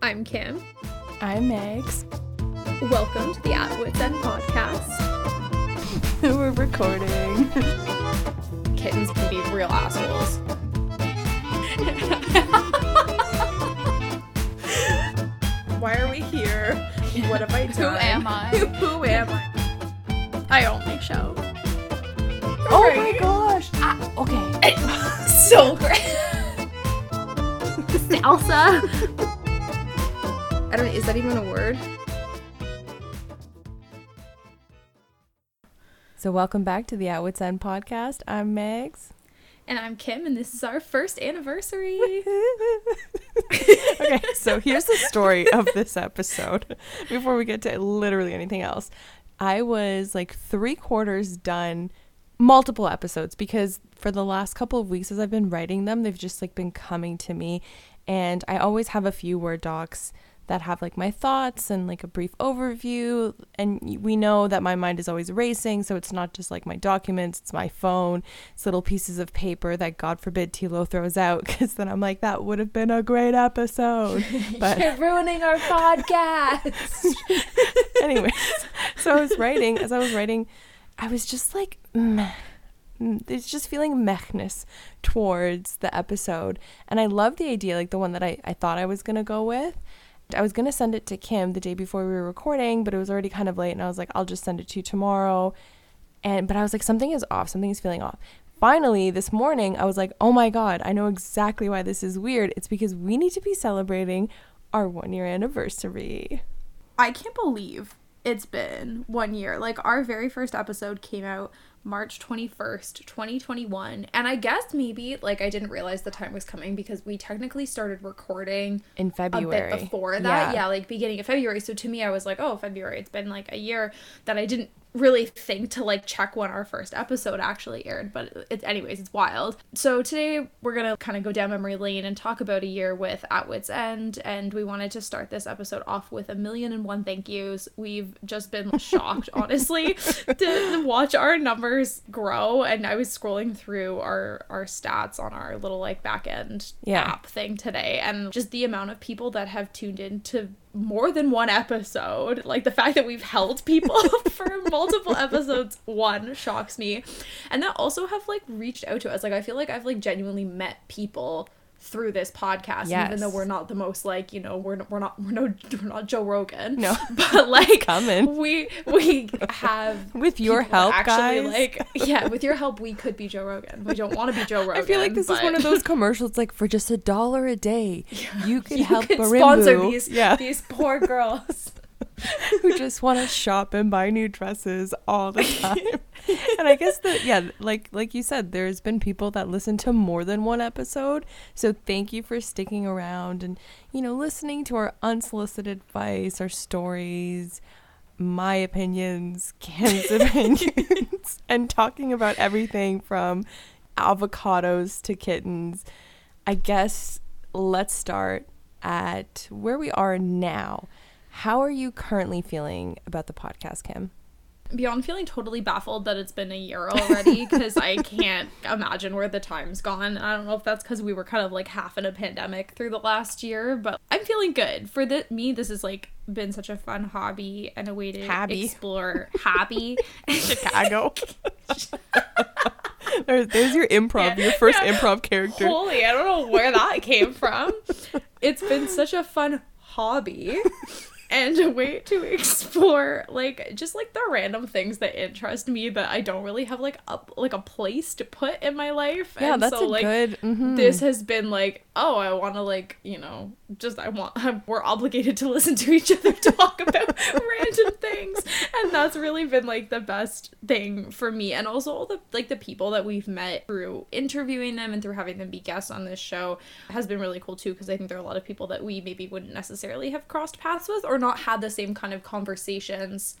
I'm Kim. I'm Megs. Welcome to the At Wits End podcast. We're recording. Kittens can be real assholes. Why are we here? What have I done? Who am I? Who am I? I only show. Oh my gosh. Ah, okay. so great. Salsa. I don't. Is that even a word? So welcome back to the At Wits End podcast. I'm Megs. And I'm Kim, and this is our first anniversary. okay, so here's the story of this episode before we get to literally anything else. I was like three quarters done multiple episodes because for the last couple of weeks as I've been writing them, they've just like been coming to me. And I always have a few Word docs that have like my thoughts and like a brief overview. And we know that my mind is always racing. So it's not just like my documents, it's my phone, it's little pieces of paper that God forbid Tilo throws out because then I'm like, that would have been a great episode. But You're ruining our podcast. anyways, so I was writing, as I was writing, I was just like, meh. It's just feeling mechness towards the episode. And I love the idea, like the one that I, I thought I was going to go with. I was going to send it to Kim the day before we were recording, but it was already kind of late. And I was like, I'll just send it to you tomorrow. And, but I was like, something is off. Something is feeling off. Finally, this morning, I was like, oh my God, I know exactly why this is weird. It's because we need to be celebrating our one year anniversary. I can't believe it's been one year. Like, our very first episode came out March 21st, 2021. And I guess maybe, like, I didn't realize the time was coming because we technically started recording In a February. bit before that. Yeah. like beginning of February. So to me, I was like, oh, February. It's been like a year that I didn't really think to like check when our first episode actually aired. But it, anyways, it's wild. So today we're gonna kind of go down memory lane and talk about a year with At Wits End. And we wanted to start this episode off with a million and one thank yous. We've just been shocked, honestly, to, to watch our numbers grow. And I was scrolling through our our stats on our little like back end Yeah. app thing today and just the amount of people that have tuned in to more than one episode. Like the fact that we've held people for multiple episodes one shocks me. And that also have like reached out to us. Like i feel like i've like genuinely met people through this podcast even though we're not the most like you know we're, not- we're not we're no we're not joe rogan No. but like Coming. we we have With your help, actually, guys. like yeah with your help we could be joe rogan we don't want to be joe rogan I feel like this is one of those commercials like for just a dollar a day, you can you help Barimbu, sponsor these yeah, these poor girls. who just want to shop and buy new dresses all the time. and I guess that yeah, like like you said, there's been people that listen to more than one episode. So thank you for sticking around and you know listening to our unsolicited advice, our stories, my opinions, Kim's opinions, and talking about everything from avocados to kittens. I guess let's start at where we are now. How are you currently feeling about the podcast, Kim? Beyond feeling totally baffled that it's been a year already, because I can't imagine where the time's gone. I don't know if that's because we were kind of like half in a pandemic through the last year, but I'm feeling good. For the, me, this has like been such a fun hobby and a way to Hobby. explore hobby. Chicago. there's, there's your improv, Yeah, your first yeah. improv character. Holy, I don't know where that came from. It's been such a fun hobby and a way to explore like just like the random things that interest me that I don't really have like a like a place to put in my life. yeah, and that's so a like good. mhm. this has been like oh i want to like you know just i want we're obligated to listen to each other talk about random things and that's really been like the best thing for me and also all the like the people that we've met through interviewing them and through having them be guests on this show has been really cool too because i think there are a lot of people that we maybe wouldn't necessarily have crossed paths with or not had the same kind of conversations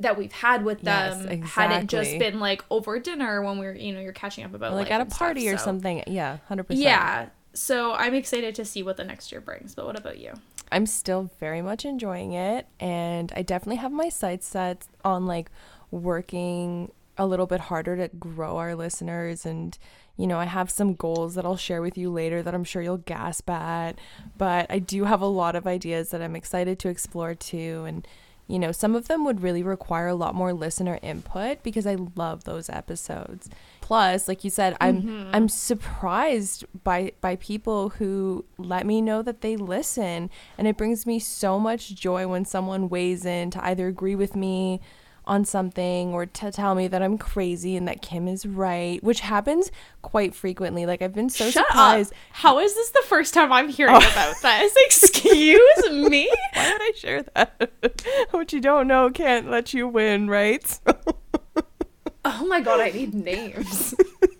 that we've had with Yes, them had it just been like over dinner when we were you know you're catching up about like at a and stuff, party or so- something. Yeah, hundred percent. yeah. So I'm excited to see what the next year brings. But what about you? I'm still very much enjoying it, and I definitely have my sights set on like working a little bit harder to grow our listeners and You know, I have some goals that I'll share with you later that I'm sure you'll gasp at, but I do have a lot of ideas that I'm excited to explore too. And, you know, some of them would really require a lot more listener input because I love those episodes. Plus, like you said, I'm mm-hmm. I'm surprised by by people who let me know that they listen and it brings me so much joy when someone weighs in to either agree with me on something or to tell me that I'm crazy and that Kim is right, which happens quite frequently. Like I've been so Shut surprised. Up. How is this the first time I'm hearing oh. about this? Excuse me? Why would I share that? what you don't know can't let you win, right? oh my god, I need names.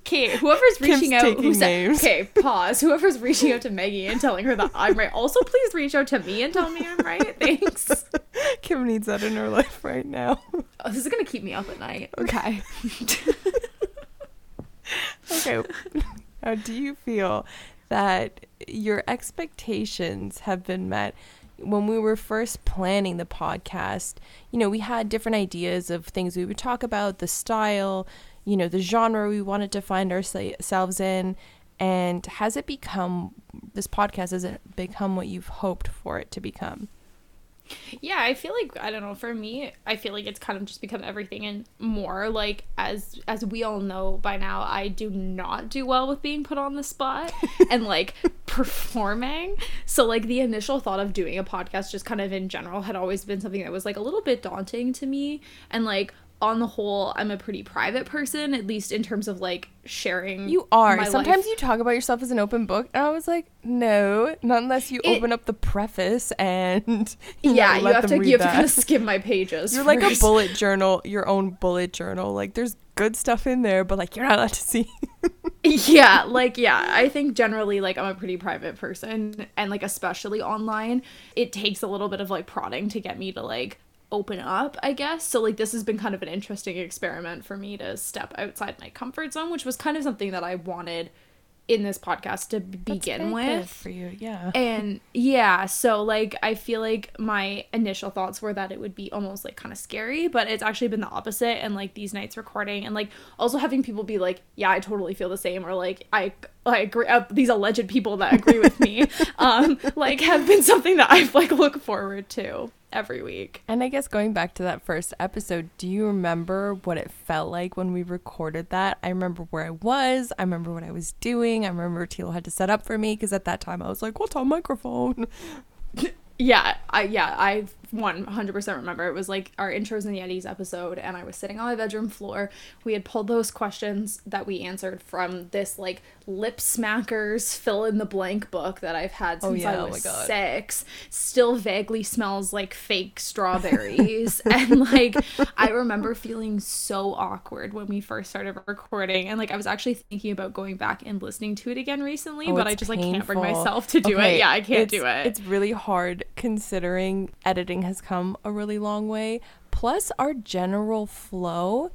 Okay, whoever's reaching Kim's out, who's okay, pause. Whoever's reaching out to Maggie and telling her that I'm right, also please reach out to me and tell me I'm right. Thanks. Kim needs that in her life right now. Oh, this is gonna keep me up at night. Okay. okay. How do you feel that your expectations have been met? When we were first planning the podcast, you know, we had different ideas of things we would talk about, the style, you know, the genre we wanted to find ourselves in. And has it become, this podcast, has it become what you've hoped for it to become? Yeah, I feel like I don't know, for me, I feel like it's kind of just become everything and more. Like as as we all know by now, I do not do well with being put on the spot and like performing. So like the initial thought of doing a podcast just kind of in general had always been something that was like a little bit daunting to me and like on the whole, I'm a pretty private person, at least in terms of like sharing. You are. Sometimes life. you talk about yourself as an open book, and I was like, no, not unless you it, open up the preface and yeah, you have to you have to kind of skim my pages. You're first. like a bullet journal, your own bullet journal. Like there's good stuff in there, but like you're not allowed to see. yeah, like yeah, I think generally like I'm a pretty private person, and like especially online, it takes a little bit of like prodding to get me to like open up, I guess. So like this has been kind of an interesting experiment for me to step outside my comfort zone, which was kind of something that I wanted in this podcast to begin with. for you yeah. And yeah so like i feel like my initial thoughts were that it would be almost like kind of scary but it's actually been the opposite and like these nights recording and like also having people be like yeah i totally feel the same or like i I agree uh, these alleged people that agree with me um like have been something that I've like looked forward to every week. And I guess going back to that first episode, do you remember what it felt like when we recorded that? I remember where I was. I remember what I was doing. I remember Teal had to set up for me because at that time I was like, what's on microphone? yeah, I yeah, I 100% remember. It was like our intros and the Yetis episode, and I was sitting on my bedroom floor. We had pulled those questions that we answered from this like lip smackers fill in the blank book that I've had oh, since oh, yeah. I was oh six. Still vaguely smells like fake strawberries. and like, I remember feeling so awkward when we first started recording. And like, I was actually thinking about going back and listening to it again recently, oh, but I just painful. like can't bring myself to do okay. it. Yeah, I can't do it. It's really hard considering editing has come a really long way. Plus, our general flow.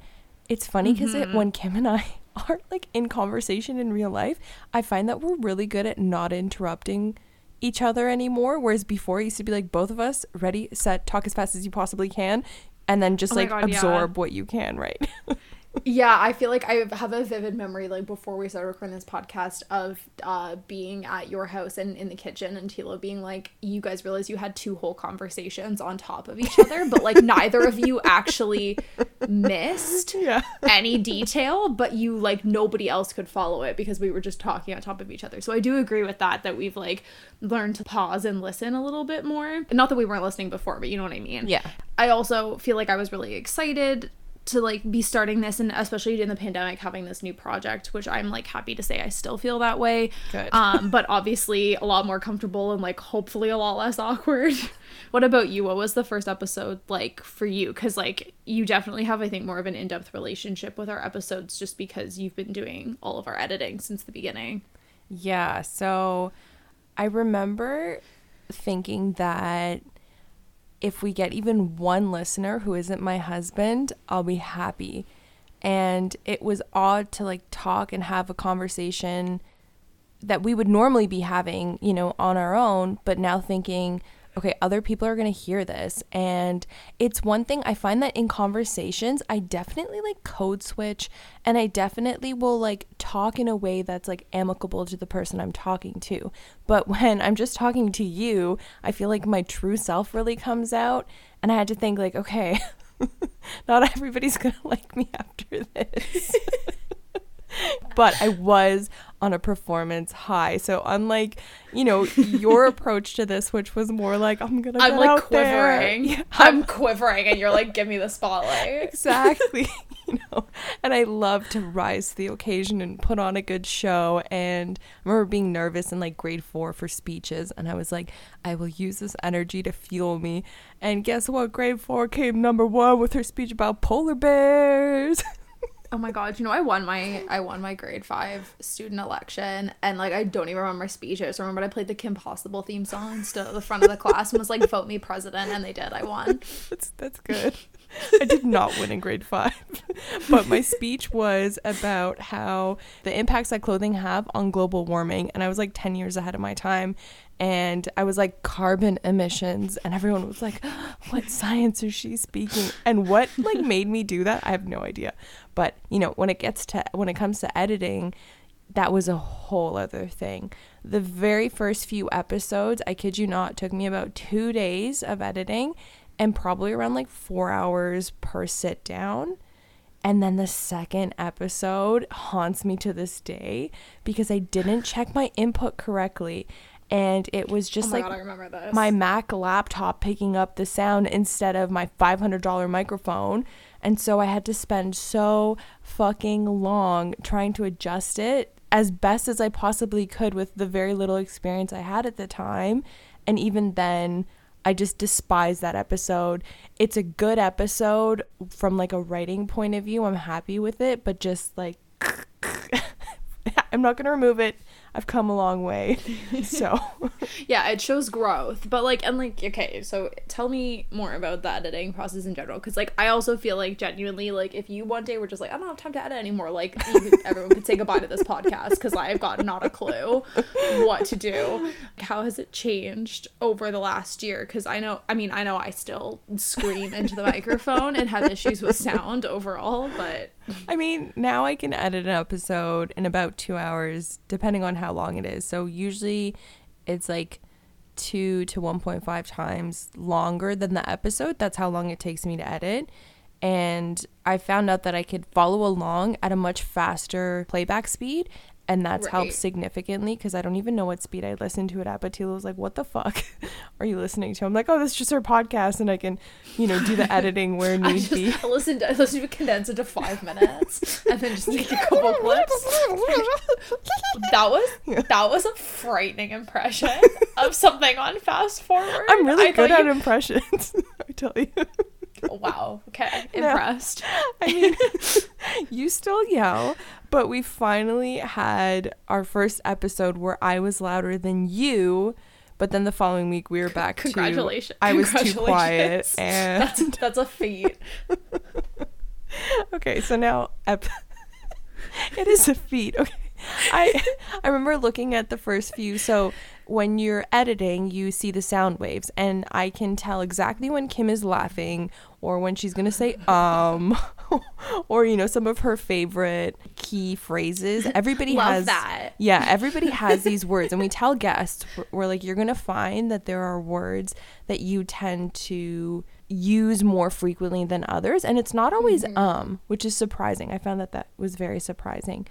It's funny because mm-hmm. when Kim and I are like in conversation in real life, I find that we're really good at not interrupting each other anymore. Whereas before, it used to be like both of us ready, set, talk as fast as you possibly can, and then just oh like God, absorb yeah. what you can, right? yeah, I feel like I have a vivid memory, like before we started recording this podcast, of uh, being at your house and in the kitchen, and Tilo being like, "You guys realize you had two whole conversations on top of each other, but like neither of you actually missed yeah. any detail, but you like nobody else could follow it because we were just talking on top of each other." So I do agree with that that we've like learned to pause and listen a little bit more. Not that we weren't listening before, but you know what I mean. Yeah. I also feel like I was really excited to like be starting this and especially in the pandemic having this new project which i'm like happy to say i still feel that way. Good. um but obviously a lot more comfortable and like hopefully a lot less awkward. What about you? What was the first episode like for you? Because like you definitely have i think more of an in-depth relationship with our episodes just because you've been doing all of our editing since the beginning. Yeah so i remember thinking that if we get even one listener who isn't my husband, I'll be happy. And it was odd to like talk and have a conversation that we would normally be having, you know, on our own, but now thinking, okay, other people are going to hear this. And it's one thing I find that in conversations, I definitely like code switch and I definitely will like talk in a way that's like amicable to the person I'm talking to. But when I'm just talking to you, I feel like my true self really comes out. And I had to think, like, okay, not everybody's going to like me after this. But I was on a performance high. So unlike, you know, your approach to this, which was more like I'm gonna I'm get like out quivering. Yeah, I'm quivering, and you're like, give me the spotlight. exactly. you know, and I love to rise to the occasion and put on a good show. And I remember being nervous in like grade four for speeches, and I was like, I will use this energy to fuel me. And guess what? Grade four came number one with her speech about polar bears. Oh my god, you know I won my I won my grade five student election and like I don't even remember my speech. I just remember I played the Kim Possible theme song, at the front of the class and was like, vote me president and they did. I won. That's that's good. I did not win in grade five, but my speech was about how the impacts that clothing have on global warming, and I was like ten years ahead of my time, and I was like carbon emissions, and everyone was like, "What science is she speaking?" And what like made me do that, I have no idea. But you know, when it gets to when it comes to editing, that was a whole other thing. The very first few episodes, I kid you not, took me about two days of editing and probably around like four hours per sit down. And then the second episode haunts me to this day because I didn't check my input correctly. And it was just oh my like god, I remember this. my Mac laptop picking up the sound instead of my $500 microphone. And so I had to spend so fucking long trying to adjust it as best as I possibly could with the very little experience I had at the time. And even then, I just despise that episode. It's a good episode from like a writing point of view. I'm happy with it, but just like I'm not going to remove it. I've come a long way. So, yeah, it shows growth, but like, and like, okay, so tell me more about the editing process in general, because like, I also feel like genuinely, like, if you one day were just like, I don't have time to edit anymore, like, could, everyone could say goodbye to this podcast because I've got not a clue what to do. How has it changed over the last year? Because I know, I mean, I know I still scream into the microphone and have issues with sound overall, but I mean, now I can edit an episode in about two hours, depending on how long it is. So usually it's like two to 1.5 times longer than the episode. That's how long it takes me to edit. And I found out that I could follow along at a much faster playback speed. And that's Right. helped significantly because I don't even know what speed I listened to it at. But Tilo was like, What the fuck are you listening to? I'm like, Oh, this is just her podcast. And I can, you know, do the editing where I need just be. I listened to, I listened to it condense into five minutes and then just take a couple clips. That was that was a frightening impression of something on fast forward. I'm really I good at you- impressions. I tell you. Wow. Okay. No. Impressed. I mean, you still yell, but we finally had our first episode where I was louder than you. But then the following week we were back Congratulations. to I was too quiet and That's that's a feat. okay, so now ep- it is a feat. Okay. I I remember looking at the first few. So when you're editing, you see the sound waves, and I can tell exactly when Kim is laughing or when she's gonna say um, or you know some of her favorite key phrases. Everybody has that. yeah, everybody has these words, and we tell guests we're- like you're gonna find that there are words that you tend to use more frequently than others, and it's not always um, which is surprising. I found that that was very surprising.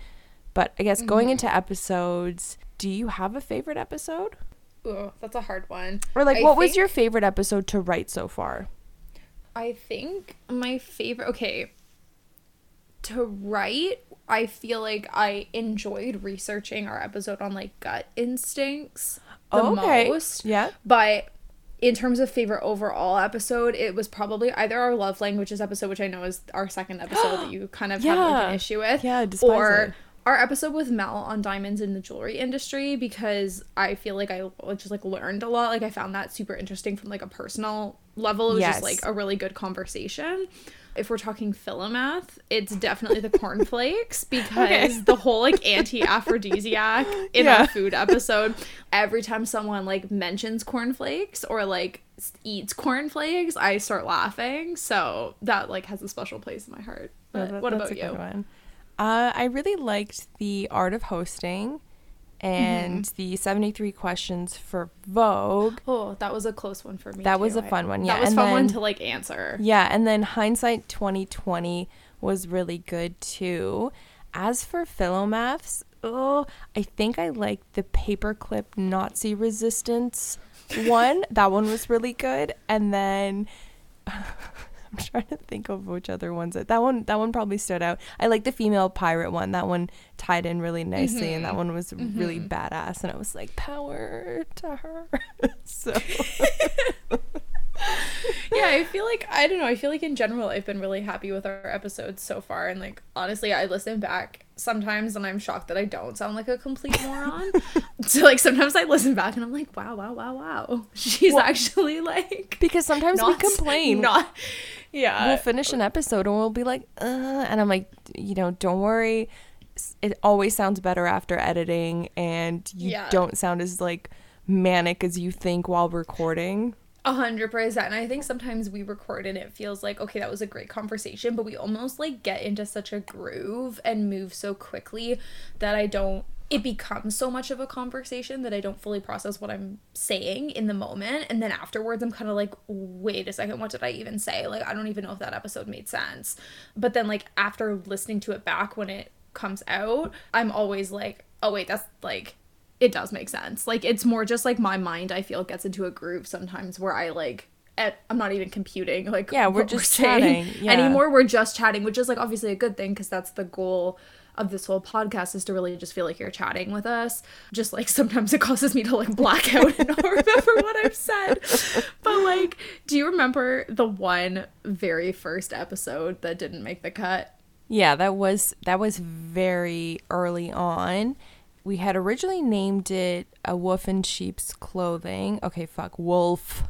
But I guess going into episodes, do you have a favorite episode? Ugh, that's a hard one. Or like I what was your favorite episode to write so far? I think my favorite okay to write I feel like I enjoyed researching our episode on like gut instincts the Oh, okay. most. Yeah. But in terms of favorite overall episode, it was probably either our love languages episode, which I know is our second episode that you kind of had like an issue with. Yeah, or it. our episode with Mel on diamonds in the jewelry industry because I feel like I just like learned a lot. Like I found that super interesting from like a personal level. It was Yes. just like a really good conversation. If we're talking philomath, it's definitely the cornflakes because okay. the whole like anti-aphrodisiac in yeah. our food episode, every time someone like mentions cornflakes or like eats cornflakes, I start laughing. So that like has a special place in my heart. But that, what about you? Uh, I really liked the art of hosting and mm-hmm. the 73 questions for Vogue. Oh, that was a close one for me. That too. was a fun one. Yeah. That was and fun then, one to like answer. Yeah, and then hindsight 2020 was really good too. As for Philomaths, oh, I think I like the paperclip Nazi resistance one. that one was really good. And then I'm trying to think of which other ones. That one that one probably stood out. I like the female pirate one. That one tied in really nicely, mm-hmm. and that mm-hmm. one was mm-hmm. really badass. And I was like, power to her. so. yeah, I feel like I don't know. I feel like in general, I've been really happy with our episodes so far, and like honestly, I listen back sometimes and I'm shocked that I don't sound like a complete moron. so like sometimes I listen back and I'm like, wow, wow, wow, wow. She's well, actually like because sometimes not, we complain. Not yeah. We'll finish an episode and we'll be like, uh, and I'm like, you know, don't worry. It always sounds better after editing, and you yeah. don't sound as like manic as you think while recording. A hundred percent. And I think sometimes we record and it feels like, okay, that was a great conversation, but we almost like get into such a groove and move so quickly that I don't it becomes so much of a conversation that I don't fully process what I'm saying in the moment. And then afterwards, I'm kind of like, wait a second, what did I even say? Like, I don't even know if that episode made sense. But then, like, after listening to it back when it comes out, I'm always like, oh, wait, that's like, it does make sense. Like, it's more just like my mind, I feel, gets into a groove sometimes where I like, at, I'm not even computing like yeah we're just we're chatting yeah. anymore we're just chatting which is like obviously a good thing because that's the goal of this whole podcast is to really just feel like you're chatting with us. Just like sometimes it causes me to like black out and not remember what I've said. But like, do you remember the one very first episode that didn't make the cut? Yeah, that was that was very early on. We had originally named it a wolf in sheep's clothing. Okay, fuck, wolf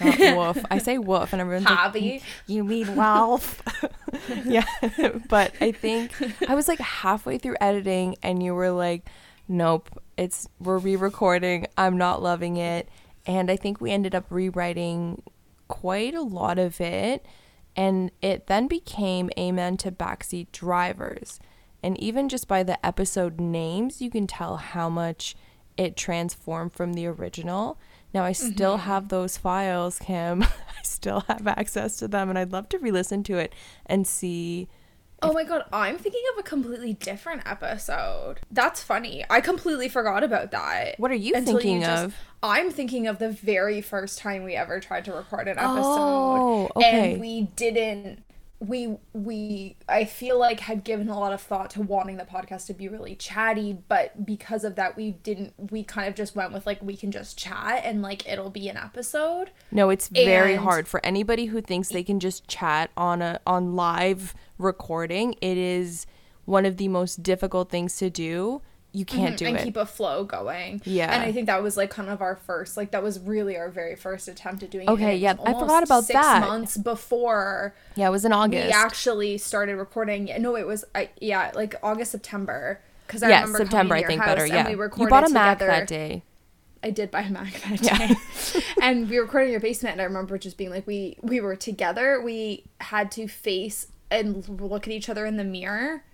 not wolf. I say wolf, and everyone's Hobby. like, "You mean wolf?" yeah, but I think I was like halfway through editing, and you were like, "Nope, it's we're re-recording. I'm not loving it," and I think we ended up rewriting quite a lot of it, and it then became "Amen to Backseat Drivers," and even just by the episode names, you can tell how much it transformed from the original now I still mm-hmm. have those files, Kim. I still have access to them and I'd love to re-listen to it and see Oh my god, I'm thinking of a completely different episode. That's funny. I completely forgot about that. What are you thinking you just, of? I'm thinking of the very first time we ever tried to record an episode. Oh, okay. And we didn't we we I feel like had given a lot of thought to wanting the podcast to be really chatty, but because of that we didn't we kind of just went with like we can just chat and like it'll be an episode. No, it's very and hard for anybody who thinks they can just chat on a on live recording. It is one of the most difficult things to do you can't mm-hmm, do and it and keep a flow going. Yeah, and I think that was like kind of our first, like that was really our very first attempt at doing. It. Okay, yeah, I forgot about six that. Months before. Yeah, it was in August. We actually started recording. No, it was I yeah, like August September. Because I yeah, remember September. I think better. Yeah, we recorded you bought a Mac together. that day. I did buy a Mac that day. Yeah. and we recorded in your basement and I remember just being like we we were together. We had to face and look at each other in the mirror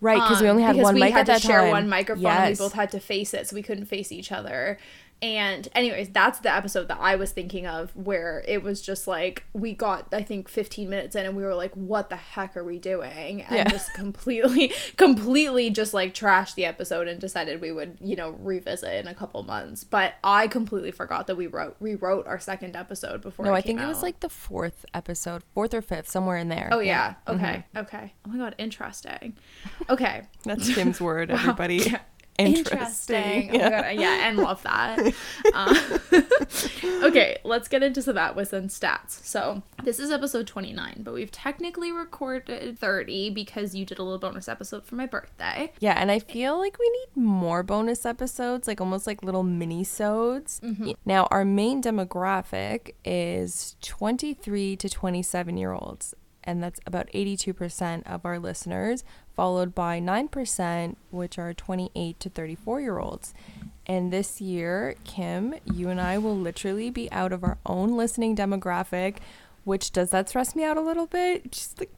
Right, because um, we only had one mic at that share time. one microphone. Yes. we both had to face it, so we couldn't face each other. And anyways, that's the episode that I was thinking of where it was just like we got I think 15 minutes in and we were like what the heck are we doing? And yeah. just completely completely just like trashed the episode and decided we would, you know, revisit in a couple months. But I completely forgot that we wrote rewrote our second episode before No, I think out. it was like the fourth episode, fourth or fifth, somewhere in there. Oh yeah. yeah. Okay. Mm-hmm. Okay. Oh my god, interesting. Okay. That's Kim's word, everybody. Yeah interesting. interesting. Yeah. Oh God, yeah, and love that. uh, okay, let's get into some At Wits End stats. So this is episode 29, but we've technically recorded 30 because you did a little bonus episode for my birthday. Yeah, and I feel like we need more bonus episodes, like almost like little mini-sodes. Mm-hmm. Now, our main demographic is 23 to 27 year olds and that's about 82% of our listeners, followed by 9%, which are 28 to 34 year olds. And this year, Kim, you and I will literally be out of our own listening demographic, which does that stress me out a little bit? Just like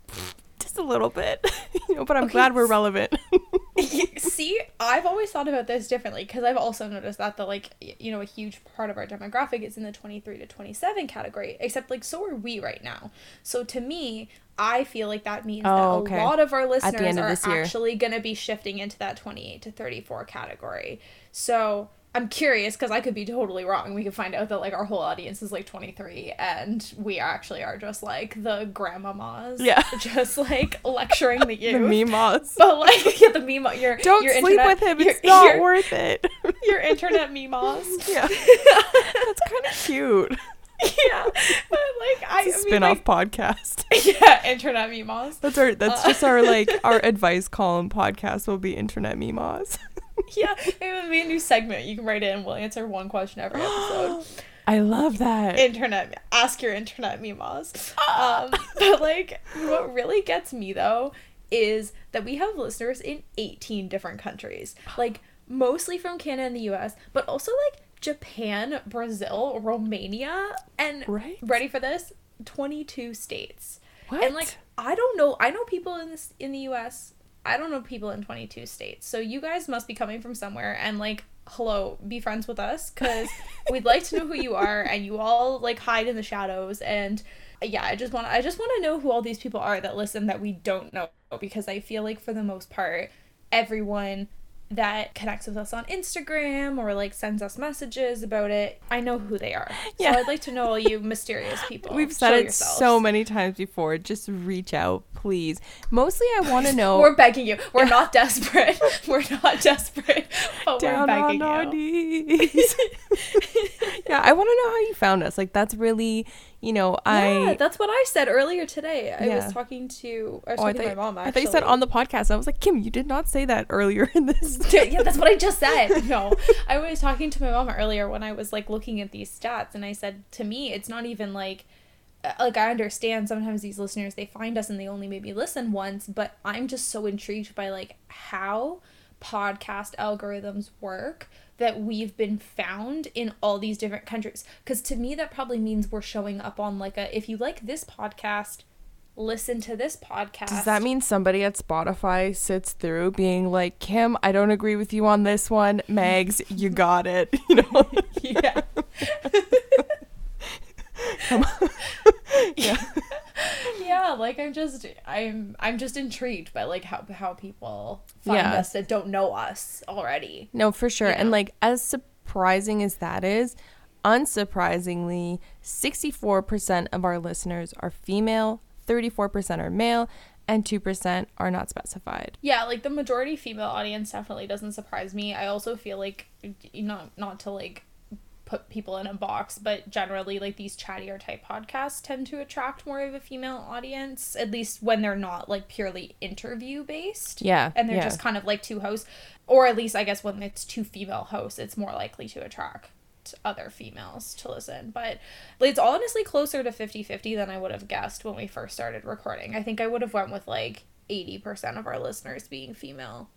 just a little bit, you know, but I'm Okay, glad we're relevant. See, I've always thought about this differently because I've also noticed that the like you know a huge part of our demographic is in the 23 to 27 category. Except like so are we right now. So to me, I feel like that means Oh, that okay. a lot of our listeners of are actually going to be shifting into that 28 to 34 category. So I'm curious because I could be totally wrong. We could find out that like our whole audience is like 23 and we actually are just like the grandmamas. Yeah. Just like lecturing the the youth. memas. But like yeah, the meme, your Don't your sleep internet, with him. your- It's not your, worth it. your internet memas. yeah. That's kind of cute. yeah, but like I, It's a I spin mean, off podcast. yeah, internet memas. That's our that's Uh. just our like our advice column podcast will be internet memas. Yeah, it would be a new segment. You can write in. We'll answer one question every episode. I love that. internet, ask your internet memas. Um, but like, what really gets me though is that we have listeners in 18 different countries. Like mostly from Canada and the US, but also like Japan, Brazil, Romania, and Right. ready for this? 22 states. what? And like I don't know, I know people in this in the US. I don't know people in 22 states. So you guys must be coming from somewhere and like hello, be friends with us cuz we'd like to know who you are and you all like hide in the shadows and yeah, I just want I just want to know who all these people are that listen that we don't know because I feel like for the most part everyone that connects with us on Instagram or like sends us messages about it, I know who they are. Yeah. So I'd like to know all you mysterious people. We've said Show it yourselves. so many times before. Just reach out, please. Mostly, I want to know. We're begging you. We're not desperate. We're not desperate. But we're down begging on our you. knees. yeah, I want to know how you found us. Like that's really, you know, yeah, I. that's what I said earlier today. I Yeah. was talking to I was Oh, I talking to my mom I actually. thought you said on the podcast. I was like, Kim, you did not say that earlier in this. yeah, that's what I just said. No, I was talking to my mom earlier when I was like looking at these stats, and I said to me, it's not even like, uh, like I understand sometimes these listeners they find us and they only maybe listen once, but I'm just so intrigued by like how podcast algorithms work that we've been found in all these different countries. Because to me, that probably means we're showing up on like a if you like this podcast, listen to this podcast. Does that mean somebody at Spotify sits through being like, Kim, I don't agree with you on this one. Megs, you got it. You know? yeah. yeah. yeah like i'm just i'm i'm just intrigued by like how how people find Yeah. us that don't know us already No, for sure. You And like as surprising as that is, unsurprisingly, 64% of our listeners are female, 34% are male, and 2% are not specified. yeah like the majority female audience definitely doesn't surprise me i also feel like not not to like put people in a box but generally like these chattier type podcasts tend to attract more of a female audience at least when they're not like purely interview based Yeah. and they're yeah. just kind of like two hosts or at least i guess when it's two female hosts it's more likely to attract other females to listen. But it's honestly closer to 50-50 than i would have guessed when we first started recording. I think i would have went with like 80% of our listeners being female.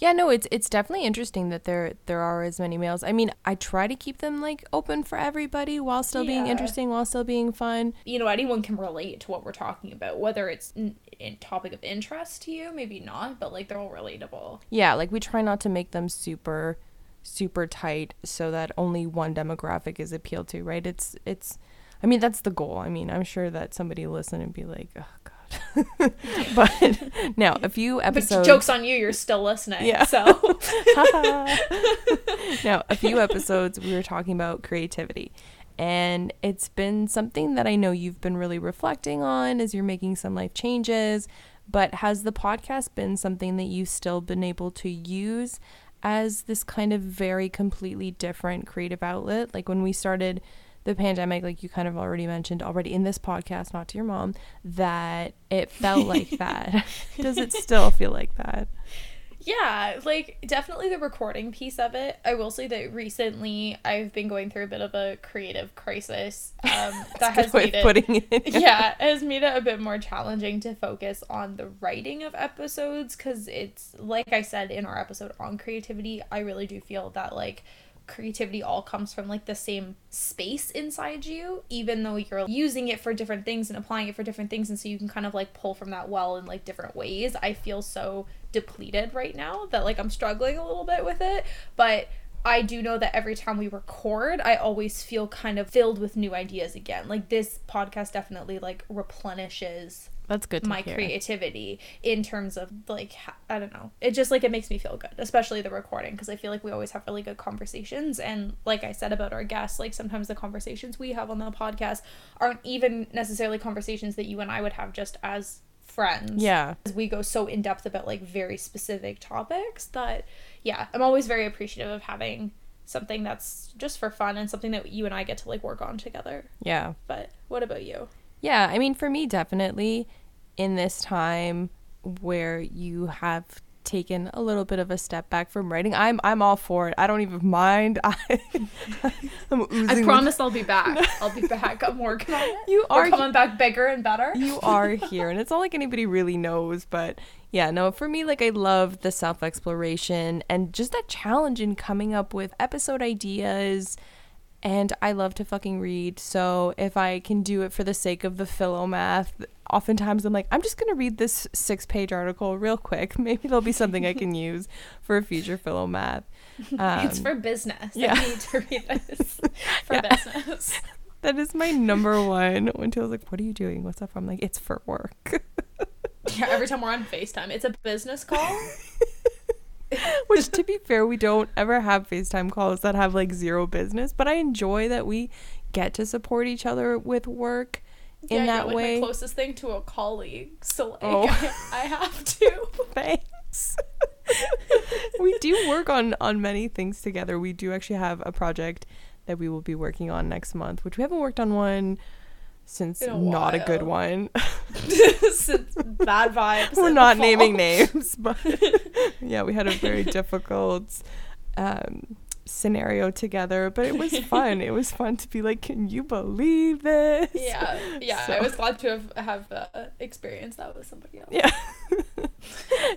Yeah, no, it's it's definitely interesting that there there are as many males. I mean, I try to keep them like open for everybody while still being interesting, while still being fun. you know anyone can relate to what we're talking about whether it's n- a topic of interest to you maybe not but like they're all relatable. Yeah, like we try not to make them super super tight so that only one demographic is appealed to, right? It's it's I mean, that's the goal. I mean, I'm sure that somebody listen and be like, "Oh god." but now, a few but episodes jokes on you you're still listening Yeah. so now, a few episodes we were talking about creativity. And it's been something that I know you've been really reflecting on as you're making some life changes. But has the podcast been something that you've still been able to use as this kind of very completely different creative outlet? Like when we started the pandemic, like you kind of already mentioned already in this podcast, not to your mom, that it felt like that. Does it still feel like that? Yeah, like definitely the recording piece of it. I will say that recently I've been going through a bit of a creative crisis. Um, that has made it, putting it. yeah, has made it a bit more challenging to focus on the writing of episodes because it's like I said in our episode on creativity. I really do feel that like creativity all comes from like the same space inside you even though you're using it for different things and applying it for different things and so you can kind of like pull from that well in like different ways i feel so depleted right now that like i'm struggling a little bit with it but I do know that every time we record, I always feel kind of filled with new ideas again. Like this podcast definitely like replenishes That's good. To my hear. creativity in terms of like I don't know. It just like it makes me feel good, especially the recording because I feel like we always have really good conversations and like I said about our guests, like sometimes the conversations we have on the podcast aren't even necessarily conversations that you and I would have just as friends. Yeah. We go so in depth about like very specific topics that yeah, I'm always very appreciative of having something that's just for fun and something that you and I get to like work on together. Yeah. But what about you? Yeah, I mean, for me, definitely in this time where you have taken a little bit of a step back from writing, I'm I'm all for it. I don't even mind. I, I'm oozing I promise I'll be back. I'll be back. I'm working on it. You We're are coming back bigger and better. you are here, and it's not like anybody really knows, but yeah, no, for me, like I love the self exploration and just that challenge in coming up with episode ideas. And I love to fucking read. So if I can do it for the sake of the philomath, oftentimes I'm like, I'm just going to read this six page article real quick. Maybe there'll be something I can use for a future philomath. Um, it's for business. yeah. I need to read this for Yeah. business. that is my number one. When Till's like, What are you doing? What's that from? I'm like, It's for work. Yeah, every time we're on FaceTime, it's a business call. Which, to be fair, we don't ever have FaceTime calls that have like zero business, but I enjoy that we get to support each other with work in yeah, that like, way. closest thing to a colleague. So like Oh. I, I have to. Thanks. we do work on on many things together. We do actually have a project that we will be working on next month, which we haven't worked on one since not a good one. Since bad vibes. We're not naming names, but yeah, we had a very difficult um, scenario together, but it was fun. it was fun to be like, can you believe this? Yeah, yeah. So- I was glad to have have uh, experienced that with somebody else. Yeah.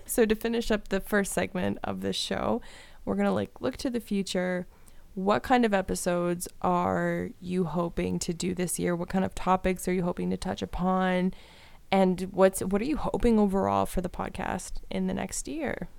so to finish up the first segment of this show, we're gonna like look to the future. What kind of episodes are you hoping to do this year? What kind of topics are you hoping to touch upon? And what's what are you hoping overall for the podcast in the next year?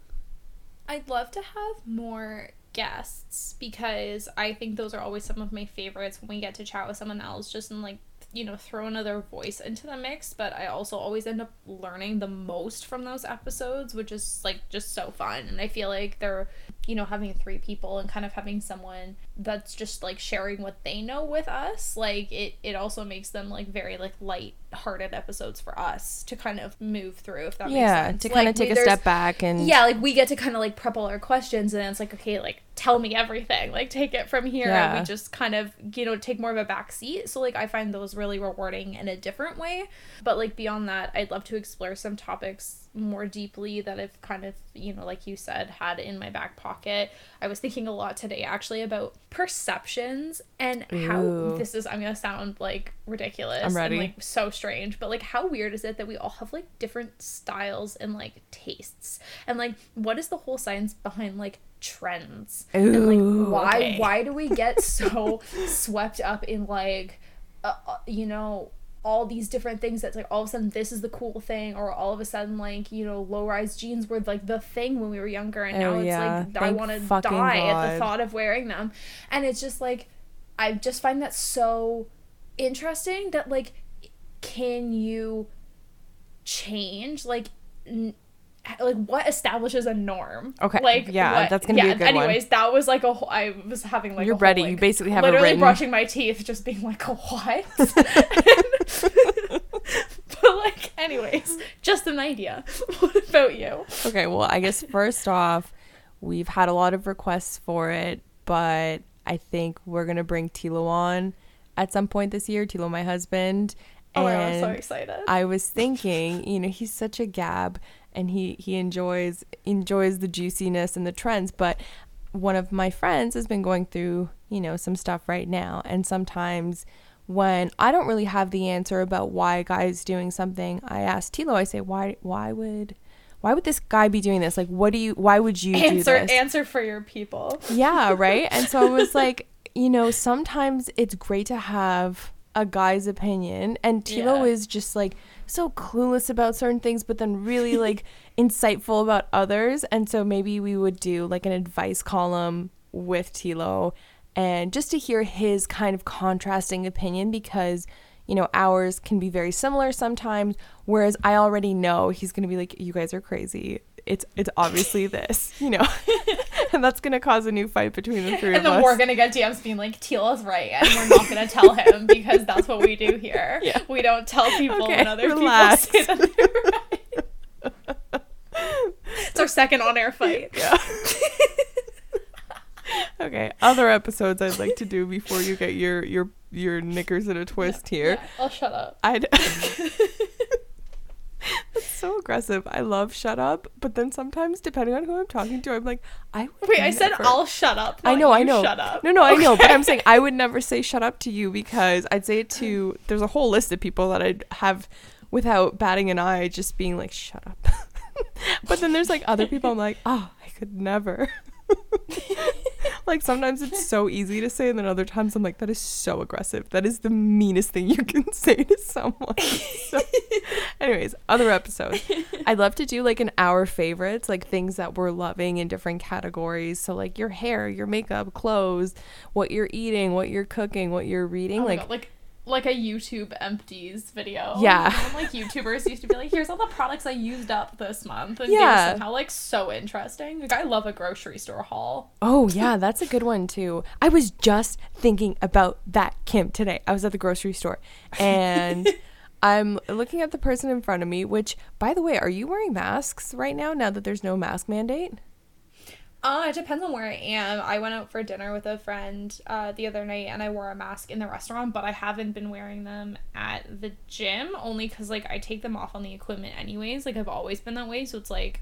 I'd love to have more guests because I think those are always some of my favorites when we get to chat with someone else just and like you know throw another voice into the mix but I also always end up learning the most from those episodes which is like just so fun and I feel like they're you know having three people and kind of having someone that's just like sharing what they know with us like it it also makes them like very like light hearted episodes for us to kind of move through if that makes yeah, sense. to Like, kind of we- take a step back and yeah like we get to kind of like prep all our questions and then it's like okay like tell me everything like take it from here. And we just kind of you know take more of a back seat. So like i find those really rewarding in a different way. But like beyond that i'd love to explore some topics more deeply that i've kind of you know like you said had in my back pocket i was thinking a lot today actually about perceptions and how Ooh. this is i'm gonna sound like ridiculous I'm ready. and like so strange but like how weird is it that we all have like different styles and like tastes and like what is the whole science behind like trends and like why okay. why do we get so swept up in like uh, uh, you know all these different things that's like all of a sudden this is the cool thing or all of a sudden like you know low rise jeans were like the thing when we were younger and now Oh, it's yeah. like I want to die at the thought of wearing them and it's just like I just find that so interesting that like can you change like n- like what establishes a norm Okay, like yeah, what- that's gonna be a good one. anyways that was like a whole i was having like You're a whole, ready. like, You basically have literally brushing my teeth just being like what but like anyways just an idea what about you Okay, well, I guess first off, we've had a lot of requests for it, but I think we're gonna bring Tilo on at some point this year. Tilo, my husband, oh and i'm so excited I was thinking, you know, he's such a gab, and he he enjoys enjoys the juiciness and the trends but one of my friends has been going through you know some stuff right now and sometimes when I don't really have the answer about why a guy is doing something, I ask Tilo, I say, why why would why would this guy be doing this? Like what do you why would you answer do this? answer for your people. Yeah, right? And so I was like, you know, sometimes it's great to have a guy's opinion and Tilo Yeah. is just like so clueless about certain things but then really like insightful about others and so maybe we would do like an advice column with Tilo and just to hear his kind of contrasting opinion because you know ours can be very similar sometimes whereas I already know he's going to be like you guys are crazy it's it's obviously this you know and that's going to cause a new fight between the three And of us. And then we're gonna get DMs being like, Tilo's right, and we're not gonna tell him because that's what we do here. Yeah. We don't tell people Okay, when other relax. people say that they're right. it's our second on air fight. Yeah. okay. Other episodes I'd like to do before you get your your your knickers in a twist here. Yeah, I'll shut up. I'd. That's so aggressive. I love shut up, but then sometimes depending on who I'm talking to, I'm like, I would Wait, I said I'll shut up. I know, I know. Shut up. No, no, I know, but I'm saying I would never say shut up to you because I'd say it to. There's a whole list of people that I'd have without batting an eye, just being like, shut up. but then there's like other people I'm like, oh, I could never. like sometimes it's so easy to say, and then other times I'm like, that is so aggressive. That is the meanest thing you can say to someone. So, anyways, other episodes. I'd love to do like an hour favorites, like things that we're loving in different categories. So like your hair, your makeup, clothes, what you're eating, what you're cooking, what you're reading. Oh like God, like like a YouTube empties video. Yeah. When, like YouTubers used to be like, here's all the products I used up this month. And they Yeah. were somehow like so interesting. Like I love a grocery store haul. Oh yeah, that's a good one too. I was just thinking about that Kim today. I was at the grocery store and I'm looking at the person in front of me, which by the way, are you wearing masks right now now that there's no mask mandate? Uh, it depends on where I am. I went out for dinner with a friend uh, the other night and I wore a mask in the restaurant, but I haven't been wearing them at the gym only because, like, I take them off on the equipment anyways. Like, I've always been that way. So it's like,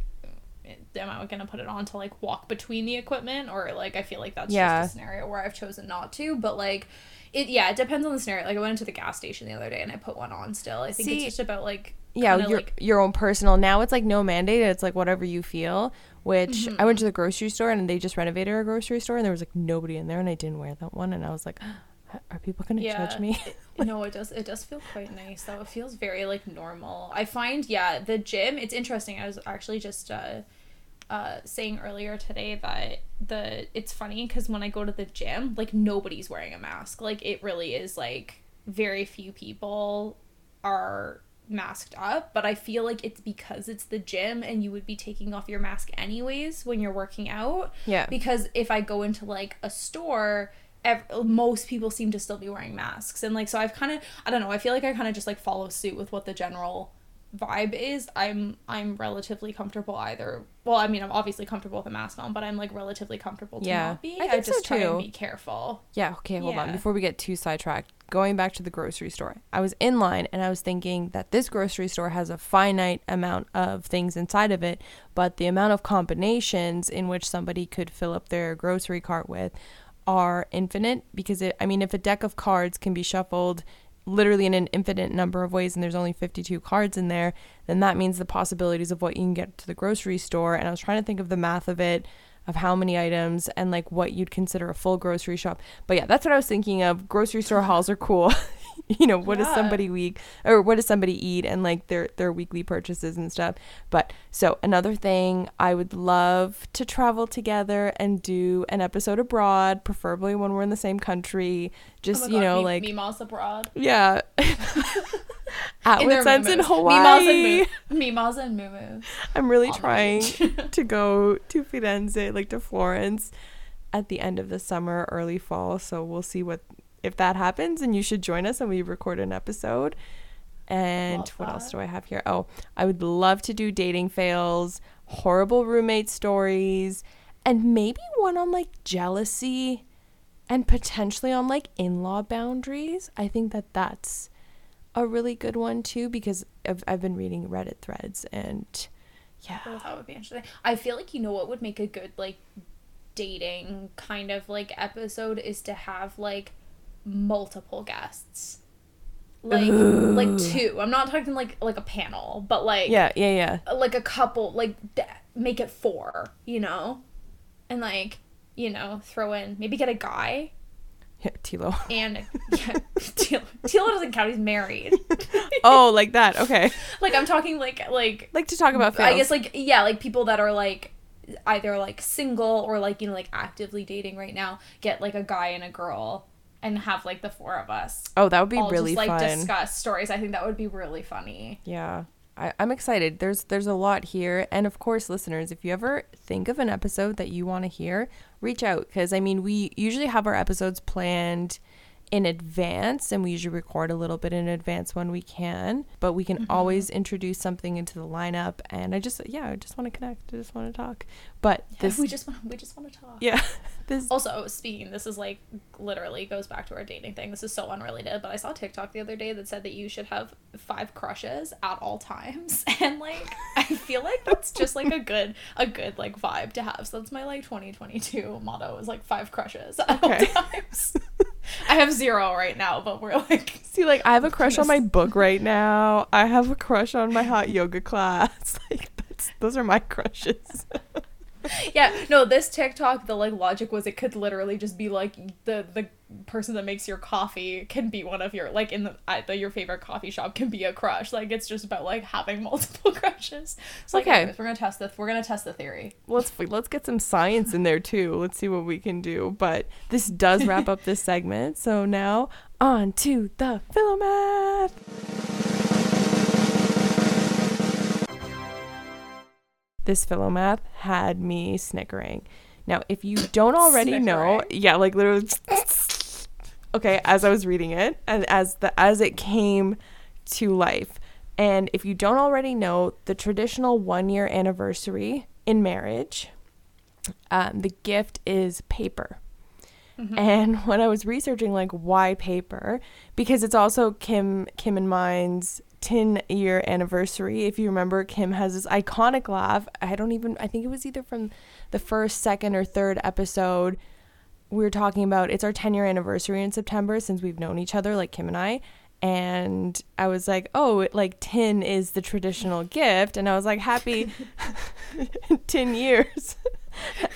am I going to put it on to, like, walk between the equipment? Or, like, I feel like that's Yeah. just a scenario where I've chosen not to. But, like, it, yeah, it depends on the scenario. Like, I went into the gas station the other day and I put one on still. I think See- it's just about, like, yeah your like, your own personal now it's like no mandate it's like whatever you feel which Mm-hmm. i went to the grocery store and they just renovated our grocery store and there was like nobody in there and i didn't wear that one and i was like are people gonna judge me no, it does. It does feel quite nice, though. It feels very like normal. I find, yeah, the gym. It's interesting. I was actually just uh, uh, saying earlier today that the it's funny because when I go to the gym, like nobody's wearing a mask. Like it really is like very few people are masked up but i feel like it's because it's the gym and you would be taking off your mask anyways when you're working out Yeah. because if i go into like a store ev- most people seem to still be wearing masks and like so i've kind of i don't know i feel like i kind of just like follow suit with what the general vibe is i'm i'm relatively comfortable either well i mean i'm obviously comfortable with a mask on but i'm like relatively comfortable to Yeah. not be I i, just so, try too. and be careful Yeah, okay, hold on. Before we get too sidetracked, going back to the grocery store, I was in line and I was thinking that this grocery store has a finite amount of things inside of it, but the amount of combinations in which somebody could fill up their grocery cart with are infinite because it, I mean, if a deck of cards can be shuffled literally in an infinite number of ways and there's only 52 cards in there, then that means the possibilities of what you can get to the grocery store. And I was trying to think of the math of it of how many items and like what you'd consider a full grocery shop. But yeah, that's what I was thinking of. Grocery store hauls are cool. you know, what does somebody week or what does somebody eat and like their their weekly purchases and stuff. But so another thing, I would love to travel together and do an episode abroad, preferably when we're in the same country. Oh Just, Oh my you God, know, me- like Mima's abroad yeah. At In their Wits Ends in. Hawaii. Mima's and Moo- Mima's and Moo I'm really trying to go to Firenze, like to Florence, at the end of the summer, early fall. So we'll see what if that happens, and you should join us and we record an episode. And what else do I have here? Oh, I would love to do dating fails, horrible roommate stories, and maybe one on like jealousy and potentially on like in-law boundaries. I think that that's a really good one too because I've, I've been reading Reddit threads and Yeah. Oh, that would be interesting. I feel like you know what would make a good like dating kind of like episode is to have like multiple guests. Like Ooh. like two. I'm not talking like like a panel, but like Yeah, yeah, yeah. like a couple like make it four, you know? And like, you know, throw in maybe get a guy yeah Tilo. and yeah, Tilo, Tilo doesn't count. He's married. oh, like that. Okay. like I'm talking like like Like to talk about I guess like yeah, like people that are like either like single or like you know like actively dating right now. Get like a guy and a girl and have like the four of us Oh, that would be all really just like fun. discuss stories. I think that would be really funny. Yeah. I, I'm excited. There's there's a lot here. And of course, listeners, if you ever think of an episode that you want to hear, reach out. Because I mean, we usually have our episodes planned in advance and we usually record a little bit in advance when we can. But we can Mm-hmm. always introduce something into the lineup. And I just yeah, I just want to connect. I just want to talk. But this we just want we just want to talk. yeah. This Also, speaking, this is like literally goes back to our dating thing. This is so unrelated, but I saw TikTok the other day that said that you should have five crushes at all times, and like I feel like that's just like a good a good like vibe to have. So that's my like 2022 motto is like five crushes at Okay. all times. I have zero right now, but we're like See, like I have a crush on my book right now. I have a crush on my hot yoga class. Like that's those are my crushes. yeah no this tiktok the like logic was it could literally just be like the the person that makes your coffee can be one of your like in the, the your favorite coffee shop can be a crush like it's just about like having multiple crushes so like, Okay. anyways, we're gonna test this we're gonna test the theory let's let's get some science in there too. Let's see what we can do. But this does wrap up this segment. So now on to the Philomath. This Philomath had me snickering. Now, if you don't already know, yeah, like literally. Okay, as I was reading it, and as the as it came to life, and if you don't already know, the traditional one year anniversary in marriage, um, the gift is paper. And when I was researching like why paper, because it's also Kim Kim and mine's 10 year anniversary. If you remember, Kim has this iconic laugh. I don't even I think it was either from the first, second, or third episode. We were talking about it's our 10 year anniversary in September since we've known each other, like Kim and I. And I was like, oh, it, like 10 is the traditional gift. And I was like, happy 10 years.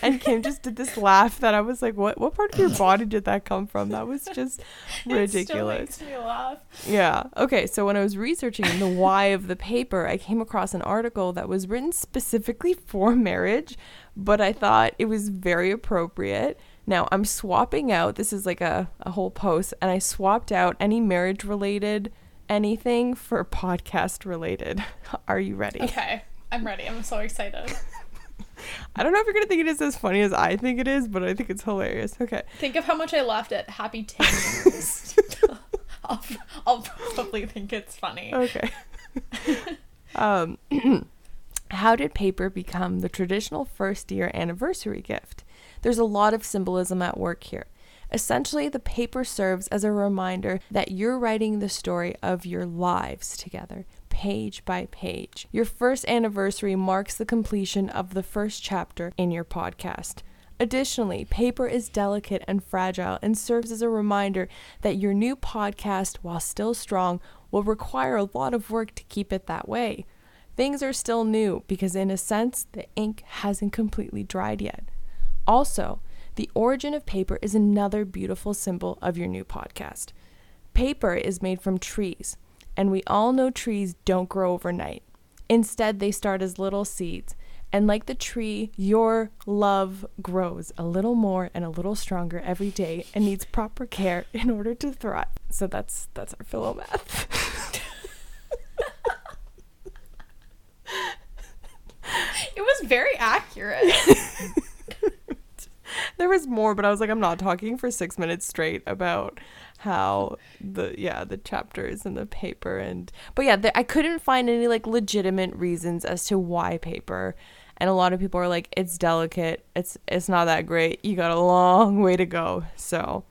And Kim just did this laugh that I was like, what what part of your body did that come from? That was just ridiculous. it still makes me laugh Yeah. Okay. So when I was researching the why of the paper, I came across an article that was written specifically for marriage, but I thought it was very appropriate. Now I'm swapping out, this is like a, a whole post, and I swapped out any marriage related anything for podcast related. Are you ready? okay i'm ready i'm so excited I don't know if you're going to think it is as funny as I think it is, but I think it's hilarious. Okay. think of how much i laughed at happy 10 years I'll, I'll probably think it's funny Okay. um, how did paper become the traditional first year anniversary gift? There's a lot of symbolism at work here. Essentially, the paper serves as a reminder that you're writing the story of your lives together, page by page. Your first anniversary marks the completion of the first chapter in your podcast. Additionally, paper is delicate and fragile and serves as a reminder that your new podcast, while still strong, will require a lot of work to keep it that way. Things are still new because, in a sense, the ink hasn't completely dried yet. Also, the origin of paper is another beautiful symbol of your new podcast. Paper is made from trees, and we all know trees don't grow overnight. Instead, they start as little seeds. And like the tree, your love grows a little more and a little stronger every day and needs proper care in order to thrive. So that's that's our philomath. it was very accurate there was more, but I was like, I'm not talking for six minutes straight about how the yeah the chapters and the paper and but yeah the, I couldn't find any like legitimate reasons as to why paper. And a lot of people are like, it's delicate. It's it's not that great. You got a long way to go. So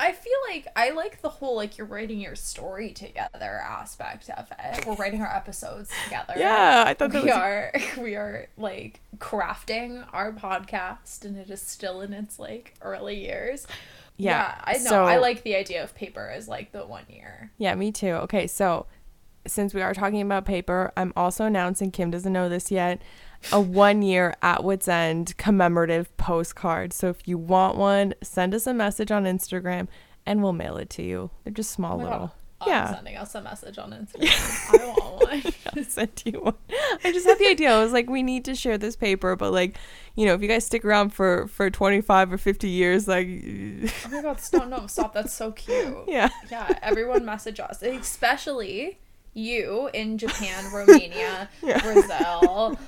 I feel like I like the whole like you're writing your story together aspect of it. We're writing our episodes together. Yeah, I thought that we was are we are like crafting our podcast and it is still in its like early years. Yeah, I know. so- I like the idea of paper as like the one year. Yeah, me too. Okay, so since we are talking about paper, I'm also announcing Kim doesn't know this yet. A one year at Wits End commemorative postcard. So if you want one, send us a message on Instagram and we'll mail it to you. They're just small Oh little. God. I'm Yeah. sending us a message on Instagram. I want one. I'll send you one. I just had the idea. I was like, we need to share this paper, but like, you know, if you guys stick around for for 25 or 50 years, like, Oh my god, stop no, stop, that's so cute. yeah. Yeah, everyone message us, especially you in Japan, Romania, Yeah. Brazil.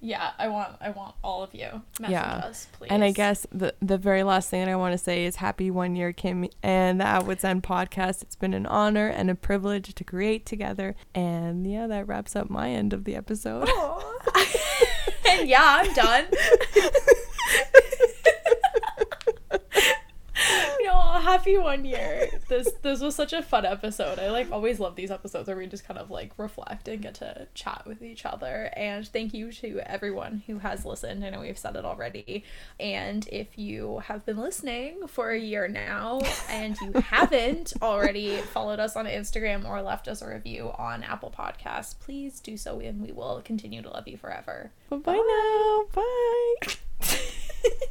Yeah, I want I want all of you. Message Yeah. us, please. And I guess the the very last thing that I want to say is happy one year, Kim, and the Wits End podcast. It's been an honor and a privilege to create together. And yeah, that wraps up my end of the episode. and yeah, I'm done. you know, happy one year. This this was such a fun episode. I like always love these episodes where we just kind of like reflect and get to chat with each other. And thank you to everyone who has listened. I know we've said it already. And if you have been listening for a year now and you haven't already followed us on Instagram or left us a review on Apple Podcasts, please do so and we will continue to love you forever. Bye bye now. Bye.